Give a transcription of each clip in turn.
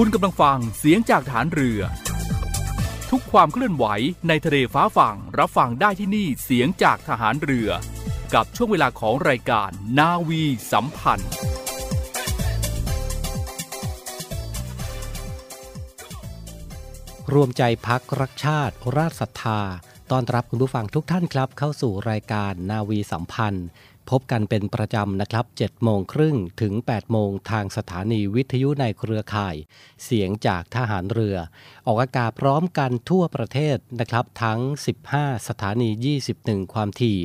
คุณกำลังฟังเสียงจากฐานเรือ ทุกความเคลื่อนไหวในทะเลฟ้าฝั่งรับฟังได้ที่นี่เสียงจากทหารเรือ กับช่วงเวลาของรายการนาวีสัมพันธ์ รวมใจพักรักชาติ ราชศรัทธาต้อนรับคุณผู้ฟังทุกท่านครับ เข้าสู่รายการนาวีสัมพันธ์ พบกันเป็นประจำนะครับ7โมงครึ่งถึง 8 โมงทางสถานีวิทยุในเครือข่าย เสียงจากทหารเรือ ออกอากาศพร้อมกันทั่วประเทศนะครับทั้ง 15 สถานี 21 ความถี่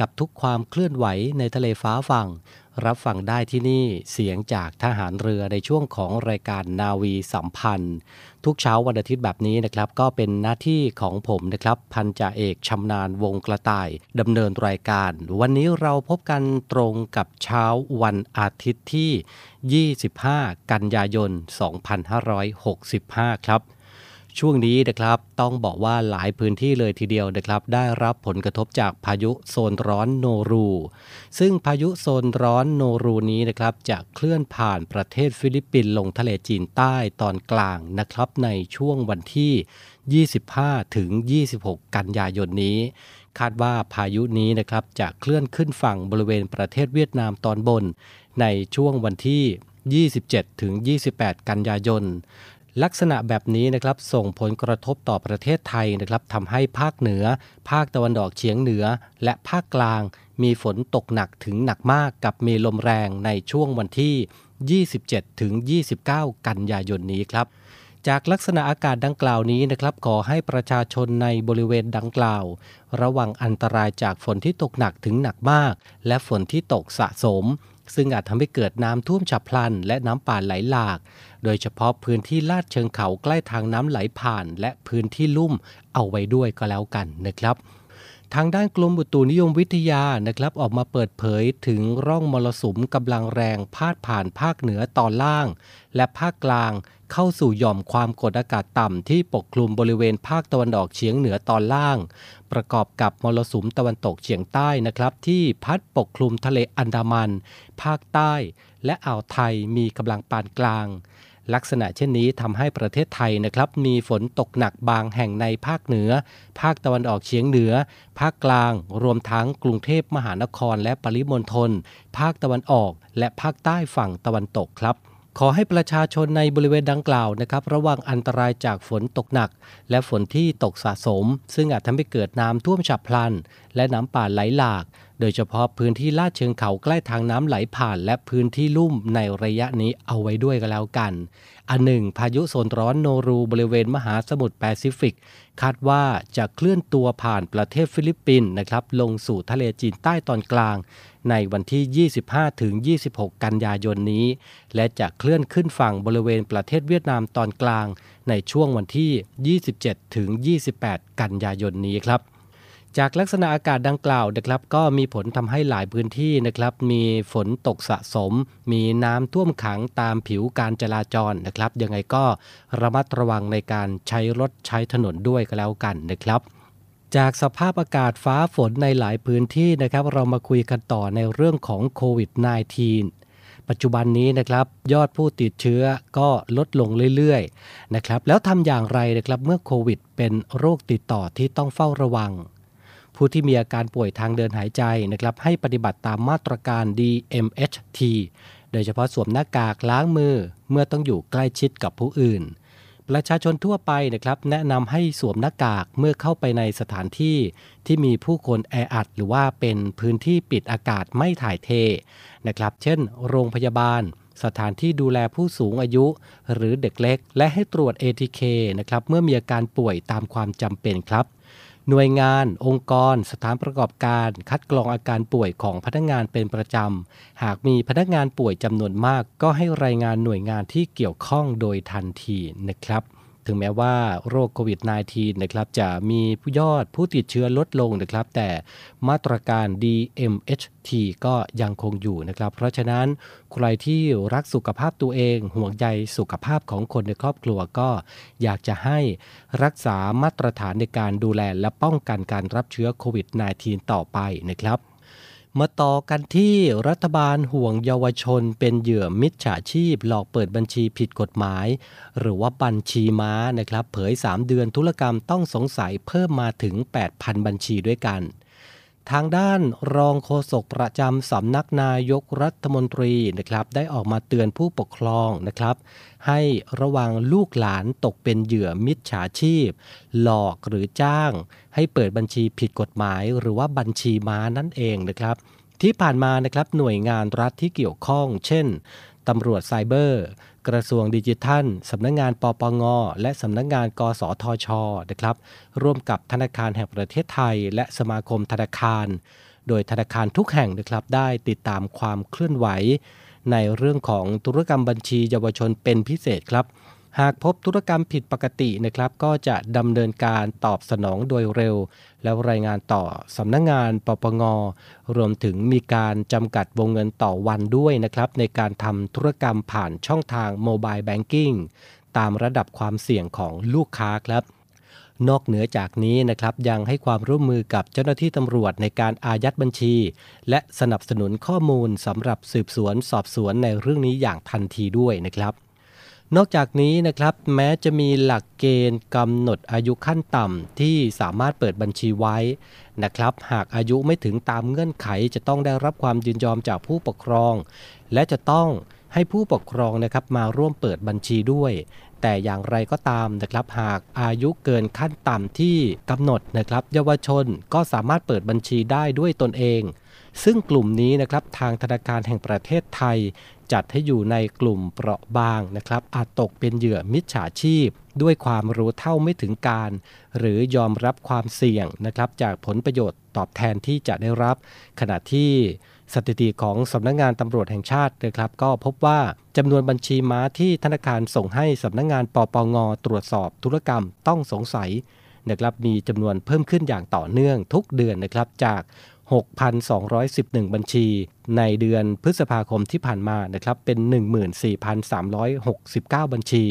กับทุกความเคลื่อนไหวในทะเลฟ้าฝั่ง รับฟังได้ที่นี่เสียงจากทหารเรือในช่วงของรายการนาวีสัมพันธ์ ทุกเช้าวันอาทิตย์แบบนี้นะครับ ก็เป็นหน้าที่ของผมนะครับ พันจ่าเอกชำนาญวงกระต่ายดำเนินรายการ วันนี้เราพบกันตรงกับเช้าวันอาทิตย์ที่ 25 กันยายน 2565 ครับ ช่วงนี้นะครับต้องบอกว่าหลายพื้นที่เลยทีเดียวนะครับ ได้รับผลกระทบจากพายุโซนร้อนโนรู ซึ่งพายุโซนร้อนโนรูนี้นะครับ จะเคลื่อนผ่านประเทศฟิลิปปินส์ลงทะเลจีนใต้ตอนกลางนะครับ ในช่วงวันที่ 25 ถึง 26 กันยายนนี้ คาดว่าพายุนี้นะครับจะเคลื่อนขึ้นฝั่งบริเวณประเทศเวียดนามตอนบน ในช่วงวันที่27ถึง28 กันยายน ลักษณะแบบนี้นะครับส่งผลกระทบต่อประเทศไทยนะครับทำให้ภาคเหนือ ภาคตะวันออกเฉียงเหนือ และภาคกลาง มีฝนตกหนักถึงหนักมากกับมีลมแรงในช่วงวันที่ 27 ถึง 29 กันยายนนี้ครับ จากลักษณะอากาศดังกล่าวนี้นะครับขอให้ประชาชนในบริเวณดังกล่าว ระวังอันตรายจากฝนที่ตกหนักถึงหนักมาก และฝนที่ตกสะสม ซึ่งอาจทำให้เกิดน้ำท่วมฉับพลัน และน้ำป่าไหลหลาก โดยเฉพาะพื้นที่ลาดเชิงเขาใกล้ทางน้ำไหลผ่าน และพื้นที่ลุ่มเอาไว้ด้วยก็แล้วกันนะครับทางด้านกรมอุตุนิยมวิทยานะครับออกมาเปิดเผยถึงร่องมรสุมกำลังแรงพาดผ่านภาคเหนือตอนล่าง และภาคกลางเข้าสู่หย่อมความกดอากาศต่ำที่ปกคลุมบริเวณภาคตะวันออกเฉียงเหนือตอนล่าง ประกอบกับมรสุมตะวันตกเฉียงใต้นะครับ ที่พัดปกคลุมทะเลอันดามัน ภาคใต้ และอ่าวไทยมีกำลังปานกลาง ลักษณะเช่นนี้ทำให้ประเทศไทยนะครับ มีฝนตกหนักบางแห่งในภาคเหนือ ภาคตะวันออกเฉียงเหนือ ภาคกลาง รวมทั้งกรุงเทพมหานครและปริมณฑลภาคตะวันออก และภาคใต้ฝั่งตะวันตกครับขอให้ประชาชนในบริเวณดังกล่าวนะครับ ระวังอันตรายจากฝนตกหนัก และฝนที่ตกสะสม ซึ่งอาจทำให้เกิดน้ำท่วมฉับพลัน และน้ำป่าไหลหลาก โดยเฉพาะพื้นที่ลาดเชิงเขาใกล้ทางน้ำไหลผ่าน และพื้นที่ลุ่มในระยะนี้เอาไว้ด้วยก็แล้วกัน อันหนึ่ง พายุโซนร้อนโนรูบริเวณมหาสมุทรแปซิฟิก คาดว่าจะเคลื่อนตัวผ่านประเทศฟิลิปปินส์นะครับ ลงสู่ทะเลจีนใต้ตอนกลาง ในวันที่ 25 ถึง 26 กันยายนนี้ และจะเคลื่อนขึ้นฝั่งบริเวณประเทศเวียดนามตอนกลาง ในช่วงวันที่ 27 ถึง 28 กันยายนนี้ครับ จากลักษณะอากาศดังกล่าวนะครับก็มีผลทำให้หลายพื้นที่นะครับมีฝนตกสะสม มีน้ำท่วมขังตามผิวการจราจรนะครับยังไงก็ระมัดระวังในการใช้รถใช้ถนนด้วยก็แล้วกันนะครับจากสภาพอากาศฟ้าฝนในหลายพื้นที่นะครับ เรามาคุยกันต่อในเรื่องของโควิด -19 ปัจจุบันนี้นะครับ ยอดผู้ติดเชื้อก็ลดลงเรื่อยๆนะครับ แล้วทำอย่างไรนะครับเมื่อโควิด เป็นโรคติดต่อที่ต้องเฝ้าระวัง ผู้ที่มีอาการป่วยทางเดินหายใจนะครับให้ปฏิบัติตามมาตรการ DMHT โดยเฉพาะสวมหน้ากากล้างมือเมื่อต้องอยู่ใกล้ชิดกับผู้อื่น ประชาชนทั่วไปนะครับแนะนำให้สวมหน้ากากเมื่อเข้าไปในสถานที่ที่มีผู้คนแออัด หรือว่าเป็นพื้นที่ปิดอากาศไม่ถ่ายเทนะครับ เช่น โรงพยาบาลสถานที่ดูแลผู้สูงอายุ หรือเด็กเล็ก และให้ตรวจ ATK นะครับเมื่อมีอาการป่วยตามความจำเป็นครับ หน่วยงาน องค์กร สถานประกอบการ คัดกรองอาการป่วยของพนักงานเป็นประจำ หากมีพนักงานป่วยจำนวนมาก ก็ให้รายงานหน่วยงานที่เกี่ยวข้องโดยทันทีนะครับ ถึงแม้ว่าโรคโควิด -19 นะครับจะมีผู้ยอดผู้ติดเชื้อลดลงนะครับ แต่มาตรการ DMHT ก็ยังคงอยู่นะครับ เพราะฉะนั้นใครที่รักสุขภาพตัวเอง ห่วงใยสุขภาพของคนในครอบครัวก็อยากจะให้รักษามาตรฐานในการดูแลและป้องกันการรับเชื้อโควิด -19 ต่อไปนะครับ มาต่อกันที่รัฐบาลห่วงเยาวชนเป็นเหยื่อมิจฉาชีพ หลอกเปิดบัญชีผิดกฎหมาย หรือว่าบัญชีม้านะครับ เผย 3 เดือนธุรกรรมต้องสงสัยเพิ่มมาถึง 8,000 บัญชีด้วยกัน ทางด้านรองโฆษกประจำสำนักนายกรัฐมนตรีนะครับ ได้ออกมาเตือนผู้ปกครองนะครับ ให้ระวังลูกหลานตกเป็นเหยื่อมิจฉาชีพ หลอกหรือจ้าง ให้เปิดบัญชีผิดกฎหมาย หรือว่าบัญชีม้านั่นเองนะครับ ที่ผ่านมานะครับหน่วยงานรัฐที่เกี่ยวข้อง เช่นตำรวจไซเบอร์ กระทรวงดิจิทัลสำนักงงานปปง และสำนักงงานกสทชนะครับ ร่วมกับธนาคารแห่งประเทศไทย และสมาคมธนาคาร โดยธนาคารทุกแห่งนะครับได้ติดตามความเคลื่อนไหว ในเรื่องของธุรกรรมบัญชีเยาวชนเป็นพิเศษครับ หากพบธุรกรรมผิดปกตินะครับก็จะดำเนินการตอบสนองโดยเร็ว แล้วรายงานต่อสำนักงงานปปง รวมถึงมีการจำกัดวงเงินต่อวันด้วยนะครับ ในการทำธุรกรรมผ่านช่องทางโมบายแบงกิ้งตามระดับความเสี่ยงของลูกค้าครับ นอกเหนือจากนี้นะครับยังให้ความร่วมมือกับเจ้าหน้าที่ตำรวจในการอายัดบัญชี และสนับสนุนข้อมูลสำหรับสืบสวนสอบสวนในเรื่องนี้อย่างทันทีด้วยนะครับ นอกจากนี้นะครับแม้จะมีหลักเกณฑ์กำหนดอายุขั้นต่ำที่สามารถเปิดบัญชีไว้นะครับ หากอายุไม่ถึงตามเงื่อนไขจะต้องได้รับความยินยอมจากผู้ปกครอง และจะต้องให้ผู้ปกครองนะครับมาร่วมเปิดบัญชีด้วย แต่อย่างไรก็ตามนะครับ หากอายุเกินขั้นต่ำที่กำหนดนะครับ เยาวชนก็สามารถเปิดบัญชีได้ด้วยตนเอง ซึ่งกลุ่มนี้นะครับทางธนาคารแห่งประเทศไทย จัดให้อยู่ในกลุ่มเปราะบางนะครับ อาจตกเป็นเหยื่อมิจฉาชีพ ด้วยความรู้เท่าไม่ถึงการ หรือยอมรับความเสี่ยงนะครับ จากผลประโยชน์ตอบแทนที่จะได้รับ ขณะที่สถิติของสำนักงงานตำรวจแห่งชาตินะครับก็พบว่าจำนวนบัญชีม้าที่ธนาคารส่งให้สำนักงงานปปงตรวจสอบธุรกรรมต้องสงสัยนะครับมีจำนวนเพิ่มขึ้นอย่างต่อเนื่องทุกเดือนนะครับจาก 6,211 บัญชี ในเดือนพฤษภาคมที่ผ่านมานะครับเป็น 14,369 บัญชี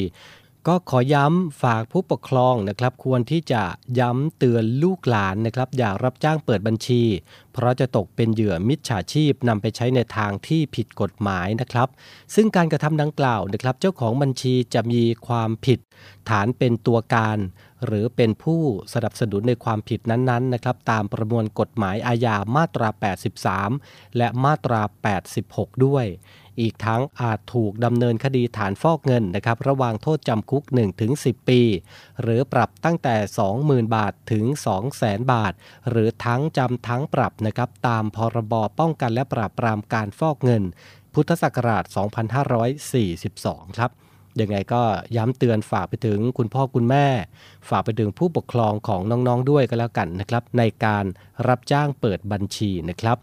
ก็ขอย้ำฝากผู้ปกครองนะครับ ควรที่จะย้ำเตือนลูกหลานนะครับ อย่ารับจ้างเปิดบัญชี เพราะจะตกเป็นเหยื่อมิจฉาชีพนำไปใช้ในทางที่ผิดกฎหมายนะครับ ซึ่งการกระทำดังกล่าวนะครับ เจ้าของบัญชีจะมีความผิด ฐานเป็นตัวการ หรือเป็นผู้สนับสนุนในความผิดนั้นๆนะครับตามประมวลกฎหมายอาญามาตรา 83 และมาตรา 86 ด้วย อีกทั้งอาจถูกดำเนินคดีฐานฟอกเงินนะครับระหว่างโทษจำคุก 1-10 ปี หรือปรับตั้งแต่ 20,000 บาทถึง 200,000 บาท หรือทั้งจำทั้งปรับนะครับตามพรบป้องกันและปราบปรามการฟอกเงิน พุทธศักราช 2542 ครับ ยังไงก็ย้ำเตือนฝากไปถึงคุณพ่อคุณแม่ ฝากไปถึงผู้ปกครองของน้องๆด้วยก็แล้วกันนะครับ ในการรับจ้างเปิดบัญชีนะครับ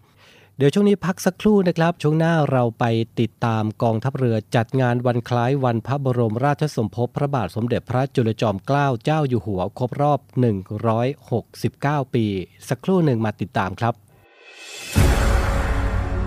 เดี๋ยวช่วงนี้พักสักครู่นะครับ ช่วงหน้าเราไปติดตามกองทัพเรือจัดงานวันคล้ายวันพระบรมราชสมภพพระบาทสมเด็จพระจุลจอมเกล้าเจ้าอยู่หัวครบรอบ 169 ปี สักครู่หนึ่งมาติดตามครับ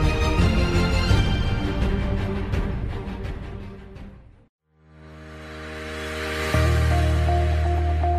4584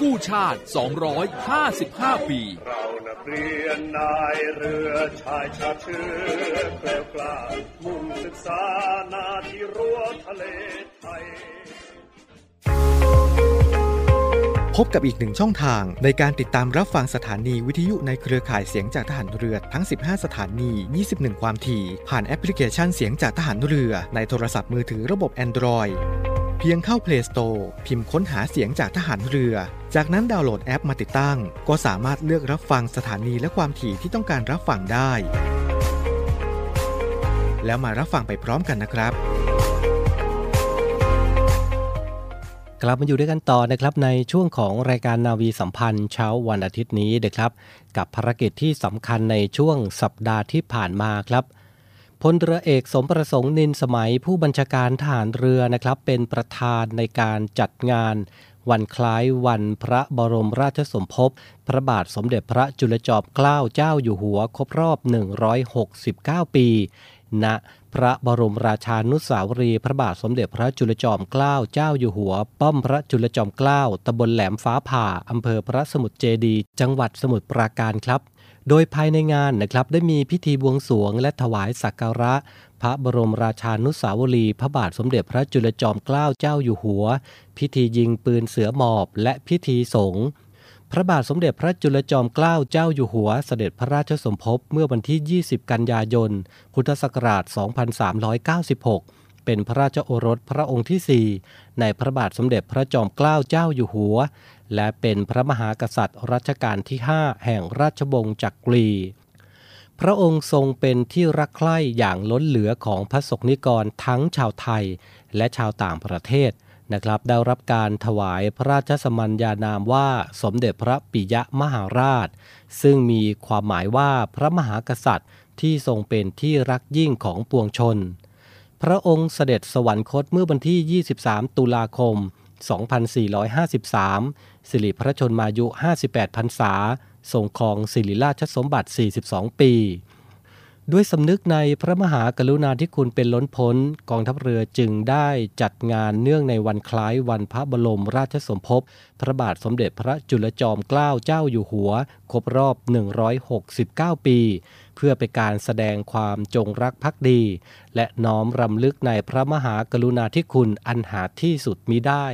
กู้ชาติ 255 ปี เรานักเรียนนายเรือชายชาติเชื้อแกล้วกล้ามุ่งศึกษานาที่รั้วทะเลไทย พบกับอีกหนึ่งช่องทางในการติดตามรับฟังสถานีวิทยุในเครือข่ายเสียงจากทหารเรือทั้ง 15 สถานี 21 ความถี่ ผ่านแอปพลิเคชันเสียงจากทหารเรือในโทรศัพท์มือถือระบบ Android เพียงเข้า Play Store พิมพ์ค้นหาเสียงจากทหารเรือ จากนั้นดาวน์โหลดแอปมาติดตั้ง ก็สามารถเลือกรับฟังสถานีและความถี่ที่ต้องการรับฟังได้ แล้วมารับฟังไปพร้อมกันนะครับ กลับมาอยู่ด้วยกันต่อนะครับในช่วงของรายการนาวีสัมพันธ์เช้าวันอาทิตย์นี้นะครับ กับภารกิจที่สำคัญในช่วงสัปดาห์ที่ผ่านมาครับ พลเรือเอกสมประสงค์นินสมัยผู้บัญชาการทหารเรือนะครับ เป็นประธานในการจัดงาน วันคล้ายวันพระบรมราชสมภพพระบาทสมเด็จพระจุลจอมเกล้าเจ้าอยู่หัวครบรอบ 169 ปีณพระบรมราชานุสาวรีย์พระบาทสมเด็จพระจุลจอมเกล้าเจ้าอยู่หัว ป้อมพระจุลจอมเกล้าตำบลแหลมฟ้าผ่าอำเภอพระสมุทรเจดี จังหวัดสมุทรปราการครับ โดยภายในงานนะครับได้มีพิธีบวงสวง และถวายสักการะ พระบรมราชานุสาวรีพระบาทสมเด็จพระจุลจอมเกล้าเจ้าอยู่หัว พิธียิงปืนเสือหมอบ และพิธีสงฆ์พระบาทสมเด็จพระจุลจอมเกล้าเจ้าอยู่หัว เสด็จพระราชสมภพเมื่อวันที่ 20 กันยายน พุทธศักราช 2396 เป็นพระราชโอรสพระองค์ที่ 4 ในพระบาทสมเด็จพระจอมเกล้าเจ้าอยู่หัว และเป็นพระมหากษัตริย์รัชกาลที่ 5 แห่งราชวงศ์จักรี พระองค์ทรงเป็นที่รักใคร่อย่างล้นเหลือของพระสงฆ์นิกรทั้งชาวไทยและชาวต่างประเทศนะครับ ได้รับการถวายพระราชสมัญญานามว่าสมเด็จพระปิยมหาราช ซึ่งมีความหมายว่าพระมหากษัตริย์ที่ทรงเป็นที่รักยิ่งของปวงชน พระองค์เสด็จสวรรคตเมื่อวันที่ 23 ตุลาคม 2453 สิริพระชนมายุ 58พรรษาทรงครองสิริราชสมบัติ 42 ปี ด้วยสำนึกในพระมหากรุณาธิคุณเป็นล้นพ้น กองทัพเรือจึงได้จัดงานเนื่องในวันคล้ายวันพระบรมราชสมภพ พระบาทสมเด็จพระจุลจอมเกล้าเจ้าอยู่หัว ครบรอบ 169 ปี เพื่อเป็นการแสดงความจงรักภักดี และน้อมรำลึกในพระมหากรุณาธิคุณอันหาที่สุดมิได้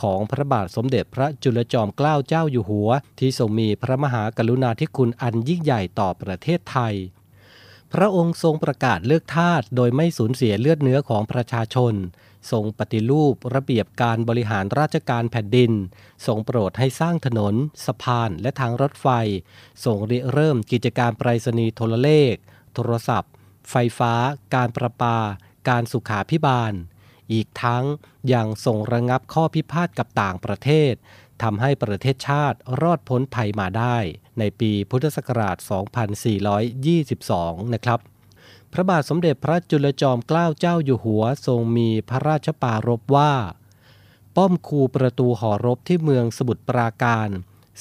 ของพระบาทสมเด็จพระจุลจอมเกล้าเจ้าอยู่หัว ที่ทรงมีพระมหากรุณาธิคุณอันยิ่งใหญ่ต่อประเทศไทย พระองค์ทรงประกาศเลือกทาสโดยไม่สูญเสียเลือดเนื้อของประชาชน ทรงปฏิรูประเบียบการบริหารราชการแผ่นดิน ทรงโปรดให้สร้างถนน สะพานและทางรถไฟ ทรงริเริ่มกิจการไปรษณีย์โทรเลข โทรศัพท์ ไฟฟ้า การประปา การสุขาพิบาล อีกทั้งยังทรงระงับข้อพิพาทกับต่างประเทศ ทำให้ประเทศชาติรอดพ้นภัยมาได้ ในปีพุทธศักราช 2422 นะครับพระบาทสมเด็จพระจุลจอมเกล้าเจ้าอยู่หัวทรงมีพระราชปารภว่า ป้อมคูประตูหอรบที่เมืองสมุทรปราการ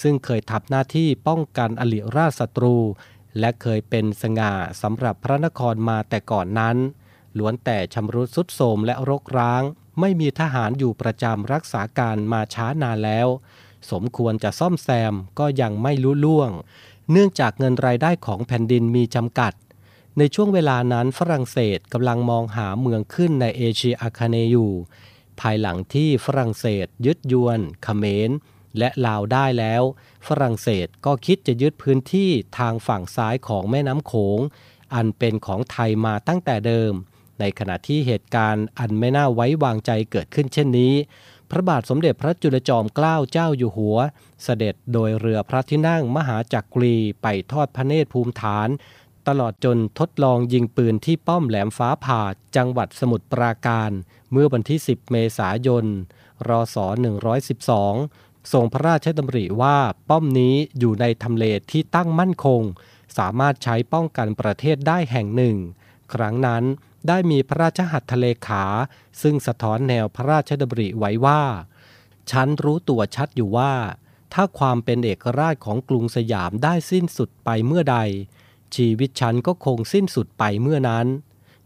ซึ่งเคยทำหน้าที่ป้องกันอลิราชศัตรู และเคยเป็นสง่าสำหรับพระนครมาแต่ก่อนนั้น ล้วนแต่ชำรุดสุดโทมและรกร้าง ไม่มีทหารอยู่ประจำรักษาการมาช้านานแล้ว สมควรจะซ่อมแซมก็ยังไม่รู้ล่วง เนื่องจากเงินรายได้ของแผ่นดินมีจำกัด ในช่วงเวลานั้นฝรั่งเศสกำลังมองหาเมืองขึ้นในเอเชียอาคาเนย์อยู่ ภายหลังที่ฝรั่งเศสยึดยวนเขมรและลาวได้แล้ว ฝรั่งเศสก็คิดจะยึดพื้นที่ทางฝั่งซ้ายของแม่น้ำโขง อันเป็นของไทยมาตั้งแต่เดิม ในขณะที่เหตุการณ์อันไม่น่าไว้วางใจเกิดขึ้นเช่นนี้ พระบาทสมเด็จพระจุลจอมเกล้าเจ้าอยู่หัว เสด็จโดยเรือพระที่นั่งมหาจักรีไปทอดพระเนตรภูมิฐาน ตลอดจนทดลองยิงปืนที่ป้อมแหลมฟ้าผ่าจังหวัดสมุทรปราการ เมื่อวันที่ 10 เมษายน รศ 112 ทรงพระราชดำริว่าป้อมนี้อยู่ในทำเลที่ตั้งมั่นคง สามารถใช้ป้องกันประเทศได้แห่งหนึ่ง ครั้งนั้น ได้มีพระราชหัตถเลขา ซึ่งสะท้อนแนวพระราชดำริไว้ว่า ฉันรู้ตัวชัดอยู่ว่า ถ้าความเป็นเอกราชของกรุงสยามได้สิ้นสุดไปเมื่อใด ชีวิตฉันก็คงสิ้นสุดไปเมื่อนั้น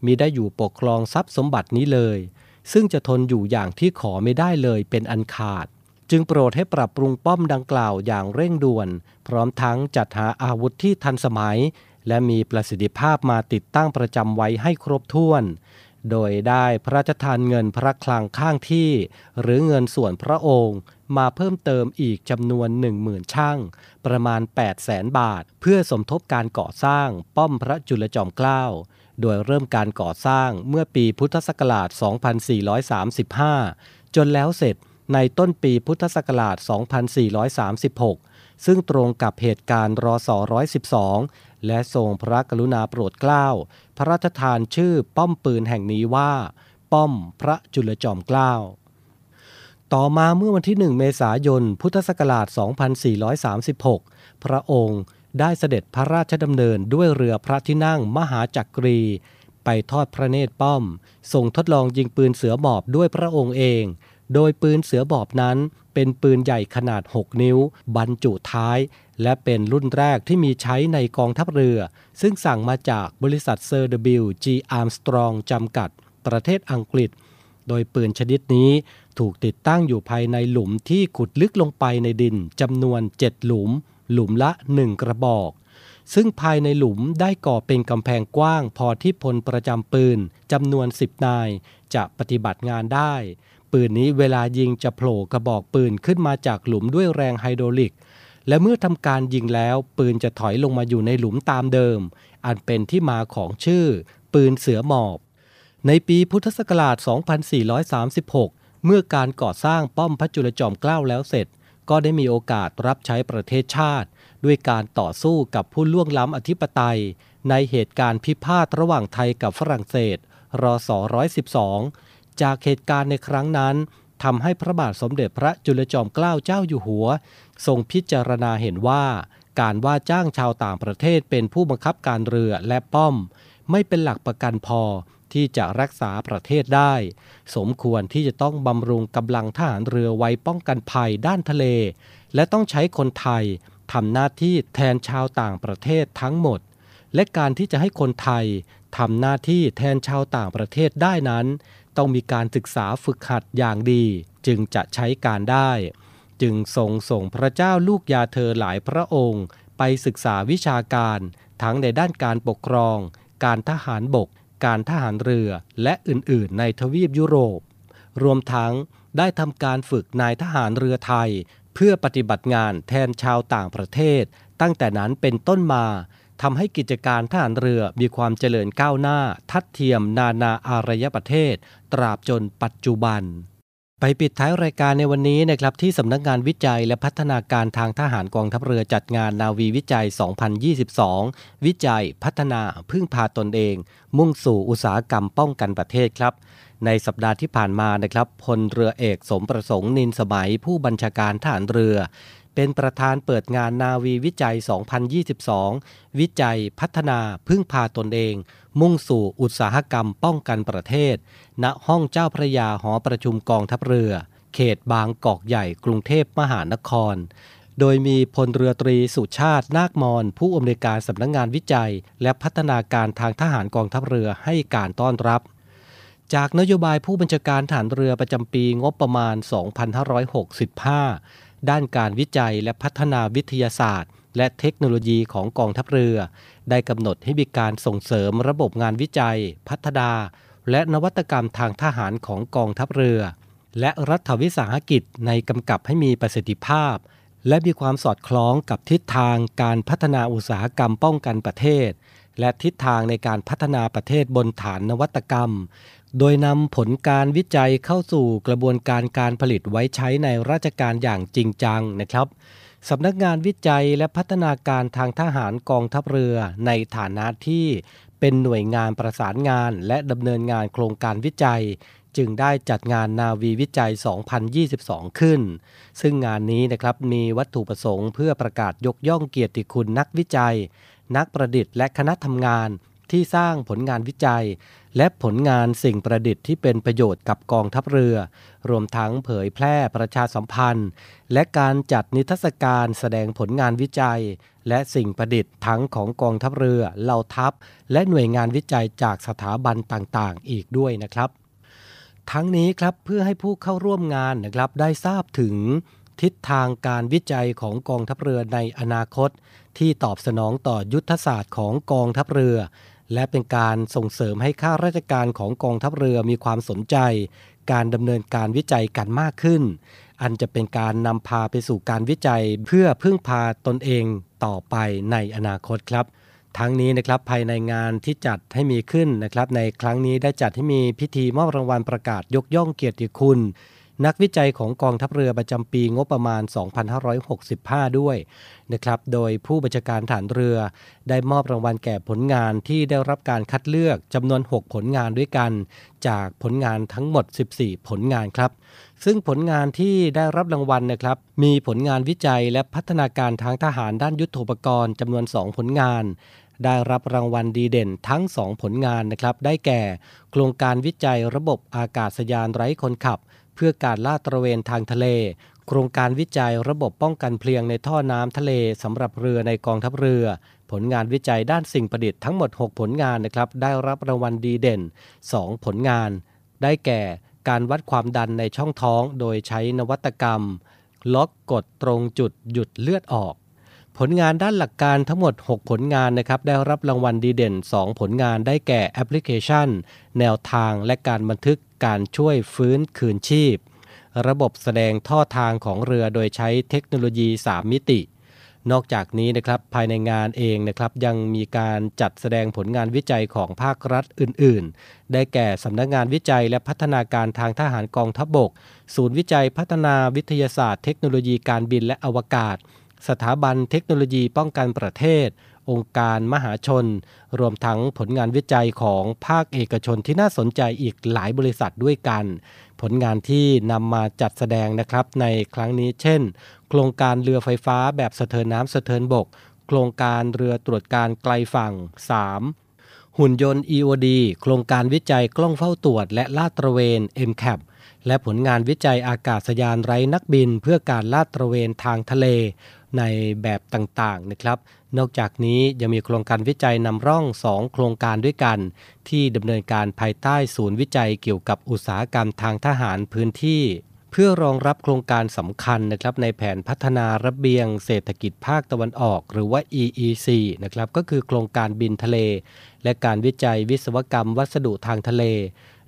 มีได้อยู่ปกครองทรัพย์สมบัตินี้เลย ซึ่งจะทนอยู่อย่างที่ขอไม่ได้เลยเป็นอันขาด จึงโปรดให้ปรับปรุงป้อมดังกล่าวอย่างเร่งด่วน พร้อมทั้งจัดหาอาวุธที่ทันสมัย และมีประสิทธิภาพมาติดตั้งประจำไว้ให้ครบถ้วน โดยได้พระราชทานเงินพระคลังข้างที่ หรือเงินส่วนพระองค์มาเพิ่มเติมอีกจำนวนหนึ่งหมื่นช่าง ประมาณ 8 0 0แสนบาท เพื่อสมทบการก่อสร้างป้อมพระจุลจอมเกล้า โดยเริ่มการก่อสร้างเมื่อปีพุทธศักราช 2435 จนแล้วเสร็จในต้นปีพุทธศักราช 2436 ซึ่งตรงกับเหตุการณ์รศ112 และทรงพระกรุณาโปรดเกล้า พระราชทานชื่อป้อมปืนแห่งนี้ว่า ป้อมพระจุลจอมเกล้าต่อมาเมื่อวันที่ 1 เมษายน พุทธศักราช 2436 พระองค์ได้เสด็จพระราชดำเนินด้วยเรือพระที่นั่งมหาจักรี ไปทอดพระเนตรป้อมทรงทดลองยิงปืนเสือหมอบด้วยพระองค์เอง โดยปืนเสือหมอบนั้น เป็นปืนใหญ่ขนาด 6 นิ้ว บรรจุท้าย และเป็นรุ่นแรกที่มีใช้ในกองทัพเรือ ซึ่งสั่งมาจากบริษัทเซอร์ดับเบิลยูจีอาร์มสตรองจำกัด ประเทศอังกฤษ โดยปืนชนิดนี้ถูกติดตั้งอยู่ภายในหลุมที่ขุดลึกลงไปในดินจำนวน 7 หลุม หลุมละ 1 กระบอก ซึ่งภายในหลุมได้ก่อเป็นกำแพงกว้าง พอที่พลประจำปืนจำนวน 10 นาย จะปฏิบัติงานได้ ปืนนี้เวลายิงจะโผล่กระบอกปืนขึ้นมาจากหลุมด้วยแรงไฮโดรลิก และเมื่อทำการยิงแล้ว ปืนจะถอยลงมาอยู่ในหลุมตามเดิม อันเป็นที่มาของชื่อ ปืนเสือหมอบ ในปีพุทธศักราช 2436 เมื่อการก่อสร้างป้อมพระจุลจอมเกล้าแล้วเสร็จ ก็ได้มีโอกาสรับใช้ประเทศชาติ ด้วยการต่อสู้กับผู้ล่วงล้ำอธิปไตย ในเหตุการณ์พิพาทระหว่างไทยกับฝรั่งเศสรศ112 จากเหตุการณ์ในครั้งนั้นทำให้พระบาทสมเด็จพระจุลจอมเกล้าเจ้าอยู่หัว ทรงพิจารณาเห็นว่า การว่าจ้างชาวต่างประเทศเป็นผู้บังคับการเรือและป้อม ไม่เป็นหลักประกันพอที่จะรักษาประเทศได้ สมควรที่จะต้องบำรุงกำลังทหารเรือไว้ป้องกันภัยด้านทะเล และต้องใช้คนไทยทำหน้าที่แทนชาวต่างประเทศทั้งหมด และการที่จะให้คนไทยทำหน้าที่แทนชาวต่างประเทศได้นั้น ต้องมีการศึกษาฝึกหัดอย่างดี จึงจะใช้การได้ จึงทรงส่งพระเจ้าลูกยาเธอหลายพระองค์ ไปศึกษาวิชาการ ทั้งในด้านการปกครอง การทหารบก การทหารเรือ และอื่นๆ ในทวีปยุโรป รวมทั้งได้ทำการฝึกนายทหารเรือไทย เพื่อปฏิบัติงานแทนชาวต่างประเทศ ตั้งแต่นั้นเป็นต้นมา ทำให้กิจการทหารเรือมีความเจริญก้าวหน้า ทัดเทียมนานาอารยประเทศ ตราบจนปัจจุบัน ไปปิดท้ายรายการในวันนี้นะครับที่สำนักงานวิจัยและพัฒนาการทางทหารกองทัพเรือจัดงานนาวีวิจัย 2022 วิจัยพัฒนาพึ่งพาตนเอง มุ่งสู่อุตสาหกรรมป้องกันประเทศครับในสัปดาห์ที่ผ่านมานะครับพลเรือเอกสมประสงค์นินสมัยผู้บัญชาการทหารเรือ เป็นประธานเปิดงานนาวีวิจัย 2022 วิจัยพัฒนาพึ่งพาตนเอง มุ่งสู่อุตสาหกรรมป้องกันประเทศ ณ ห้องเจ้าพระยาหอประชุมกองทัพเรือ เขตบางกอกใหญ่กรุงเทพมหานคร โดยมีพลเรือตรีสุชาตินาคมอนผู้อำนวยการสำนักงงานวิจัย และพัฒนาการทางทหารกองทัพเรือให้การต้อนรับจากนโยบายผู้บัญชาการฐานเรือประจำปีงบประมาณ 2565 ด้านการวิจัยและพัฒนาวิทยาศาสตร์ และเทคโนโลยีของกองทัพเรือ ได้กำหนดให้มีการส่งเสริมระบบงานวิจัย พัฒนา และนวัตกรรมทางทหารของกองทัพเรือ และรัฐวิสาหกิจในกำกับให้มีประสิทธิภาพ และมีความสอดคล้องกับทิศทางการพัฒนาอุตสาหกรรมป้องกันประเทศ และทิศทางในการพัฒนาประเทศบนฐานนวัตกรรม โดยนำผลการวิจัยเข้าสู่กระบวนการการผลิตไว้ใช้ในราชการอย่างจริงจังนะครับสำนักงานวิจัยและพัฒนาการทางทหารกองทัพเรือในฐานะที่เป็นหน่วยงานประสานงานและดำเนินงานโครงการวิจัย จึงได้จัดงานนาวีวิจัย 2022 ขึ้น ซึ่งงานนี้นะครับมีวัตถุประสงค์เพื่อประกาศยกย่องเกียรติคุณนักวิจัย นักประดิษฐ์และคณะทำงาน ที่สร้างผลงานวิจัย และผลงานสิ่งประดิษฐ์ที่เป็นประโยชน์กับกองทัพเรือ รวมทั้งเผยแพร่ประชาสัมพันธ์ และการจัดนิทรรศการแสดงผลงานวิจัย และสิ่งประดิษฐ์ทั้งของกองทัพเรือเหล่าทัพ และหน่วยงานวิจัยจากสถาบันต่างๆ อีกด้วยนะครับ ทั้งนี้ครับเพื่อให้ผู้เข้าร่วมงานนะครับได้ทราบถึงทิศทางการวิจัยของกองทัพเรือในอนาคต ที่ตอบสนองต่อยุทธศาสตร์ของกองทัพเรือ และเป็นการส่งเสริมให้ข้าราชการของกองทัพเรือมีความสนใจ การดำเนินการวิจัยกันมากขึ้น อันจะเป็นการนำพาไปสู่การวิจัยเพื่อพึ่งพาตนเองต่อไปในอนาคตครับทั้งนี้นะครับภายในงานที่จัดให้มีขึ้นนะครับในครั้งนี้ได้จัดให้มีพิธีมอบรางวัลประกาศยกย่องเกียรติคุณ นักวิจัยของกองทัพเรือประจำปีงบประมาณ 2565 ด้วยนะครับ โดยผู้บัญชาการฐานเรือ ได้มอบรางวัลแก่ผลงานที่ได้รับการคัดเลือกจำนวน 6 ผลงานด้วยกัน จากผลงานทั้งหมด 14 ผลงานครับ ซึ่งผลงานที่ได้รับรางวัลนะครับ มีผลงานวิจัยและพัฒนาการทางทหารด้านยุทธปกรณ์จำนวน 2 ผลงาน ได้รับรางวัลดีเด่นทั้ง 2 ผลงานนะครับ ได้แก่ โครงการวิจัยระบบอากาศยานไร้คนขับ เพื่อการลาดตระเวนทางทะเล โครงการวิจัยระบบป้องกันเพลียงในท่อน้ำทะเลสำหรับเรือในกองทัพเรือ ผลงานวิจัยด้านสิ่งประดิษฐ์ทั้งหมด 6 ผลงานนะครับ ได้รับรางวัลดีเด่น 2 ผลงาน ได้แก่การวัดความดันในช่องท้องโดยใช้นวัตกรรม ล็อกกดตรงจุดหยุดเลือดออก ผลงานด้านหลักการทั้งหมด 6 ผลงานนะครับได้รับรางวัลดีเด่น 2 ผลงานได้แก่แอปพลิเคชัน แนวทางและการบันทึกการช่วยฟื้นคืนชีพ ระบบแสดงท่อทางของเรือโดยใช้เทคโนโลยี 3 มิติ นอกจากนี้นะครับภายในงานเองนะครับยังมีการจัดแสดงผลงานวิจัยของภาครัฐอื่น ๆ ได้แก่สำนักงานวิจัยและพัฒนาการทางทหารกองทัพบบก ศูนย์วิจัยพัฒนาวิทยาศาสตร์ เทคโนโลยีการบินและอวกาศ สถาบันเทคโนโลยีป้องกันประเทศ องค์การมหาชน รวมทั้งผลงานวิจัยของภาคเอกชนที่น่าสนใจอีกหลายบริษัทด้วยกัน ผลงานที่นำมาจัดแสดงนะครับในครั้งนี้เช่น โครงการเรือไฟฟ้าแบบสะเทินน้ำสะเทินบก โครงการเรือตรวจการไกลฝั่ง 3. หุ่นยนต์ EOD โครงการวิจัยกล้องเฝ้าตรวจและลาดตระเวน MCAP และผลงานวิจัยอากาศยานไร้นักบินเพื่อการลาดตระเวนทางทะเล ในแบบต่างๆนะครับ นอกจากนี้ยังมีโครงการวิจัยนำร่อง 2 โครงการด้วยกัน ที่ดำเนินการภายใต้ศูนย์วิจัยเกี่ยวกับอุตสาหกรรมทางทหารพื้นที่เพื่อรองรับโครงการสำคัญนะครับในแผนพัฒนาระเบียงเศรษฐกิจภาคตะวันออก หรือว่า EEC นะครับก็คือโครงการบินทะเล และการวิจัยวิศวกรรมวัสดุทางทะเล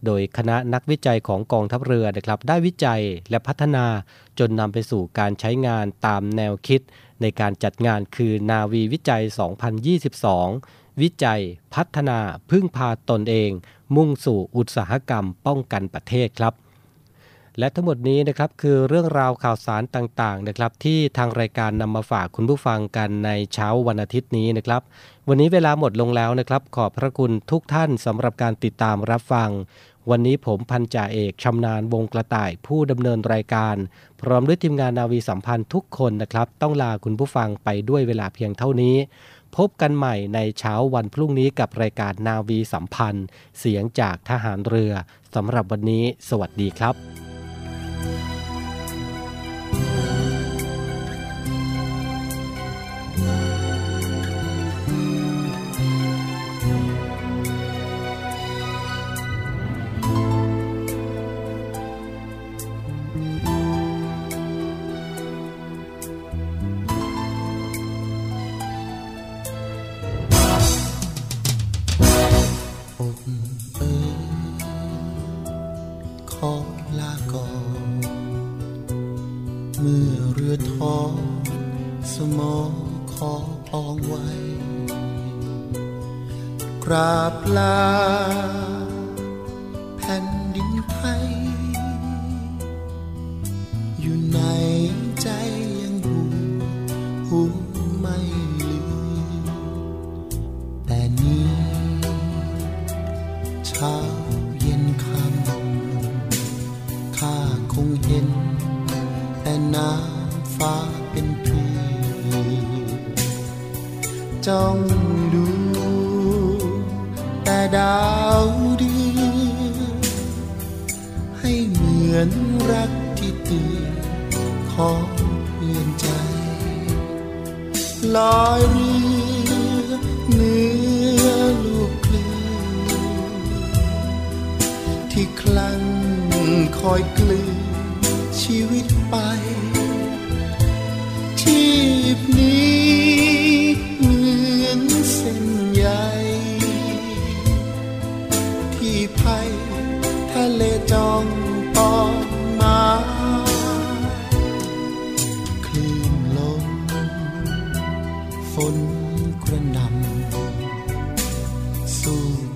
โดยคณะนักวิจัยของกองทัพเรือนะครับได้วิจัยและพัฒนาจนนำไปสู่การใช้งานตามแนวคิด ในการจัดงานคือนาวีวิจัย 2022 วิจัย พัฒนาพึ่งพาตนเอง มุ่งสู่อุตสาหกรรมป้องกันประเทศครับ และทั้งหมดนี้นะครับคือเรื่องราวข่าวสารต่างๆนะครับที่ทางรายการนำมาฝากคุณผู้ฟังกันในเช้าวันอาทิตย์นี้นะครับ วันนี้เวลาหมดลงแล้วนะครับ ขอบพระคุณทุกท่านสำหรับการติดตามรับฟัง วันนี้ผมพันจ่าเอกชำนาญวงกระต่ายผู้ดำเนินรายการ พร้อมด้วยทีมงานนาวีสัมพันธ์ทุกคนนะครับ ต้องลาคุณผู้ฟังไปด้วยเวลาเพียงเท่านี้ พบกันใหม่ในเช้าวันพรุ่งนี้กับรายการนาวีสัมพันธ์ เสียงจากทหารเรือสำหรับวันนี้ สวัสดีครับ อ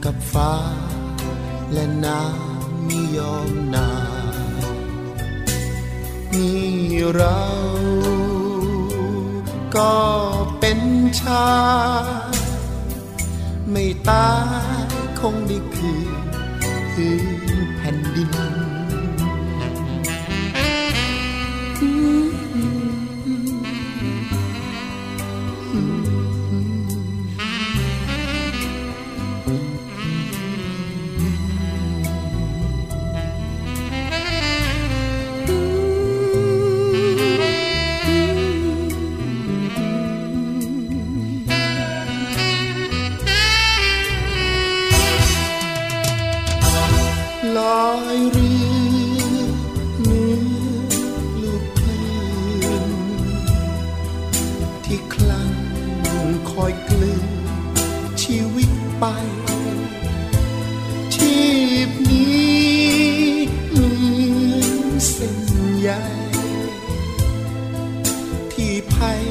กับฟ้า และน้ำไม่ยอมนานนี่เราก็เป็นชา ไม่ตายคงได้คืนพื้น ทัย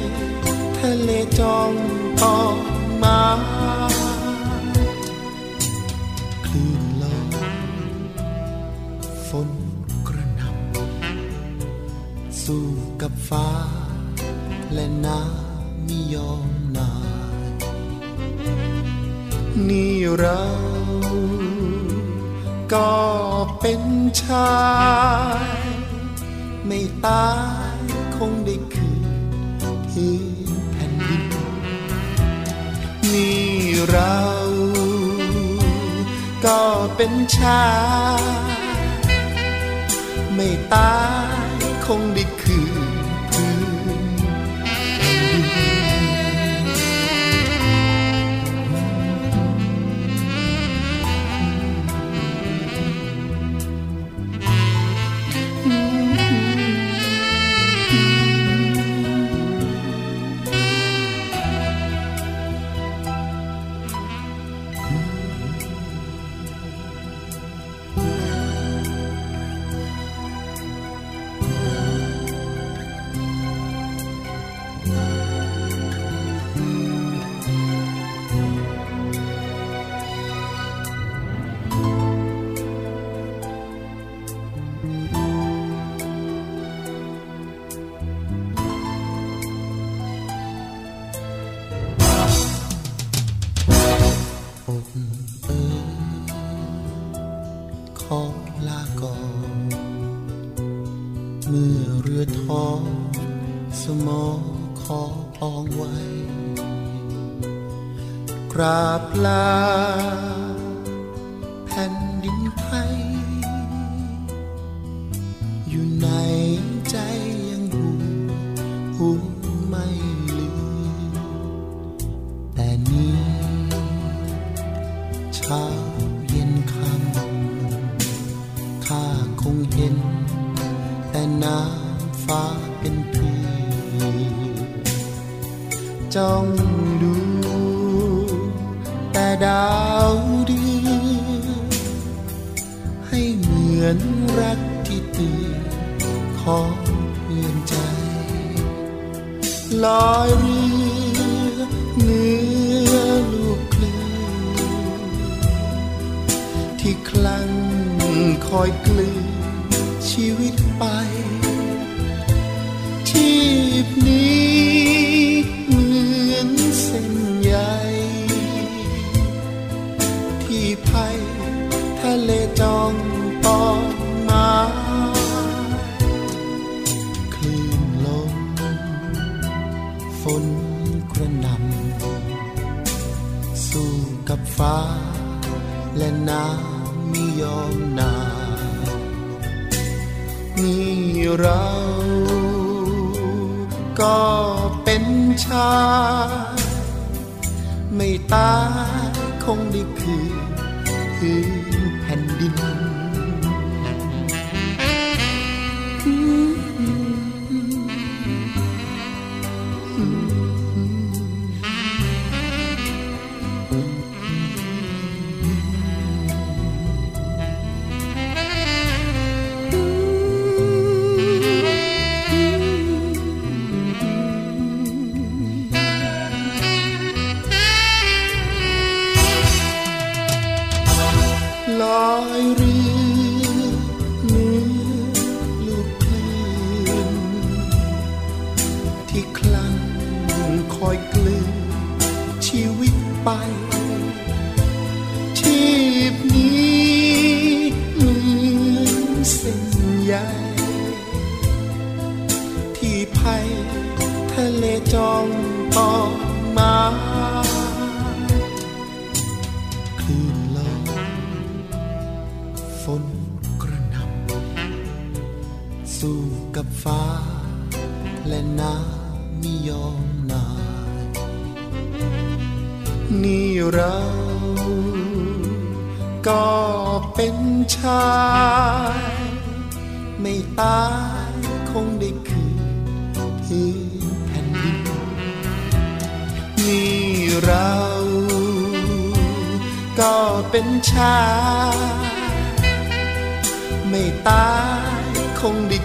ทะเลจองตองมาคลื่นลมฝนกระหน่ำสู้กับฟ้า และน้ำไม่ยอมนายนี่เราก็เป็นชาย ไม่ตายคงได้ พื้นแผ่นดินนี่เราก็เป็นชายไม่ตายคงได้คื กราบลา แผ่นดินไทย อยู่ในใจยังหูหูไม่ลืมแต่นี้เช้าเย็นคำข้าคงเห็น แต่น้ำฟ้าเป็นพืจ้องดู ดาวเดือนให้เหมือนรักที่ตือนของเพื่อนใจ ลอยเรือเนื้อลูกคลื่นที่คลั่งคอยกลืนชีวิตไปชีพนี้ ฟ้า และน้ำไม่ยอมนานมีเราก็เป็นชายไม่ตายคงได้คืนพื้นแผ่นดิน สู้กับฟ้า และน้ำไม่ยอมนาย นี่เรา ก็เป็นชาย ไม่ตายคงได้คืนพื้นแผ่นดินนี่เรา ก็เป็นชาย ไม่ตายคงได้